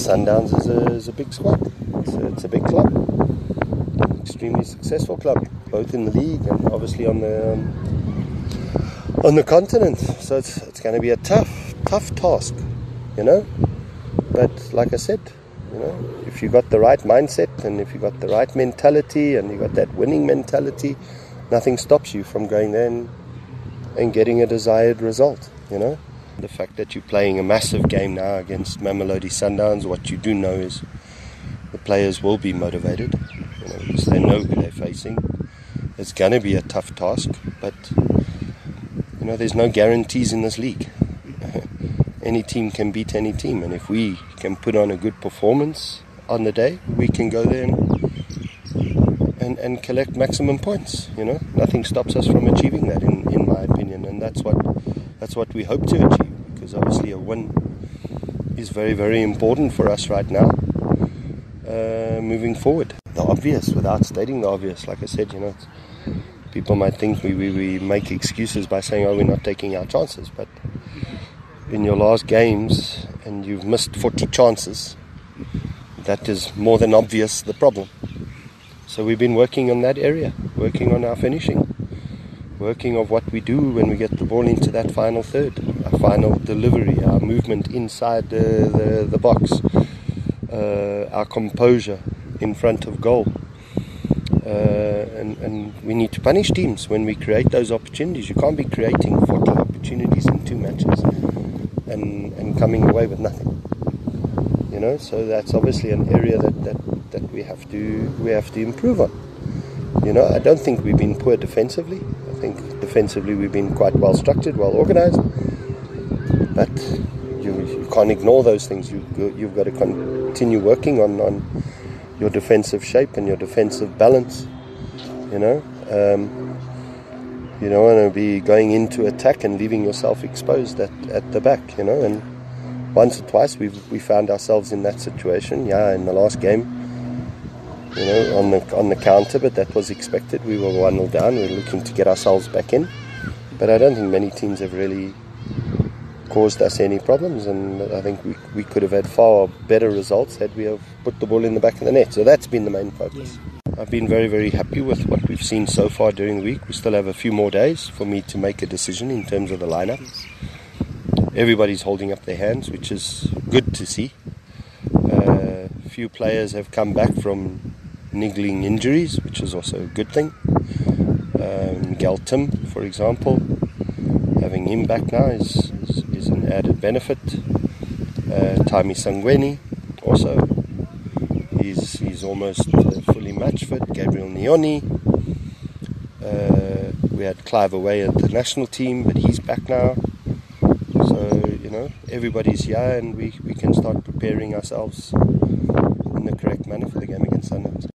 Sundowns is a, is a big squad. It's a, it's a big club, extremely successful club, both in the league and obviously on the um, on the continent. So it's it's going to be a tough tough task, you know. But like I said, you know, if you got the right mindset and if you got the right mentality and you got that winning mentality, nothing stops you from going there and, and getting a desired result. You know, the fact that you're playing a massive game now against Mamelodi Sundowns, what you do know is the players will be motivated. You know, because they know who they're facing. It's going to be a tough task, but you know, there's no guarantees in this league any team can beat any team. And if we can put on a good performance on the day, we can go there and, and, and collect maximum points. You know, nothing stops us from achieving that, in, in my opinion. And that's what that's what we hope to achieve. Because obviously, a win is very, very important for us right now. Uh, moving forward, the obvious, without stating the obvious, like I said, you know, people might think we, we, we make excuses by saying, "Oh, we're not taking our chances," but in your last games and you've missed 40 chances, that is more than obvious the problem. So we've been working on that area, working on our finishing, working of what we do when we get the ball into that final third, our final delivery, our movement inside the, the, the box, uh, our composure in front of goal. Uh, and, and we need to punish teams when we create those opportunities. You can't be creating 40 opportunities in two matches and, and coming away with nothing. You know, so that's obviously an area that, that, that we have to we have to improve on. You know, I don't think we've been poor defensively. I think defensively we've been quite well structured, well organized. But you, you can't ignore those things. You, you've got to continue working on, on your defensive shape and your defensive balance. You know, um, you don't want to be going into attack and leaving yourself exposed at, at the back, you know. And once or twice we've we found ourselves in that situation. Yeah, in the last game, you know, on the on the counter, but that was expected. We were one 0 down. We were looking to get ourselves back in, but I don't think many teams have really caused us any problems, and I think we, we could have had far better results had we have put the ball in the back of the net. So that's been the main focus. Yeah. I've been very, very happy with what we've seen so far during the week. We still have a few more days for me to make a decision in terms of the lineup. Everybody's holding up their hands, which is good to see. A uh, few players have come back from niggling injuries, which is also a good thing. Um, Gal Tim, for example, having him back now is, is, an added benefit. Uh, Tami Sangweni also He's, he's almost fully match fit. Gabriel Nyoni. Uh, we had Clive away at the national team, but he's back now. So, you know, everybody's here and we, we can start preparing ourselves in the correct manner for the game against Sundowns.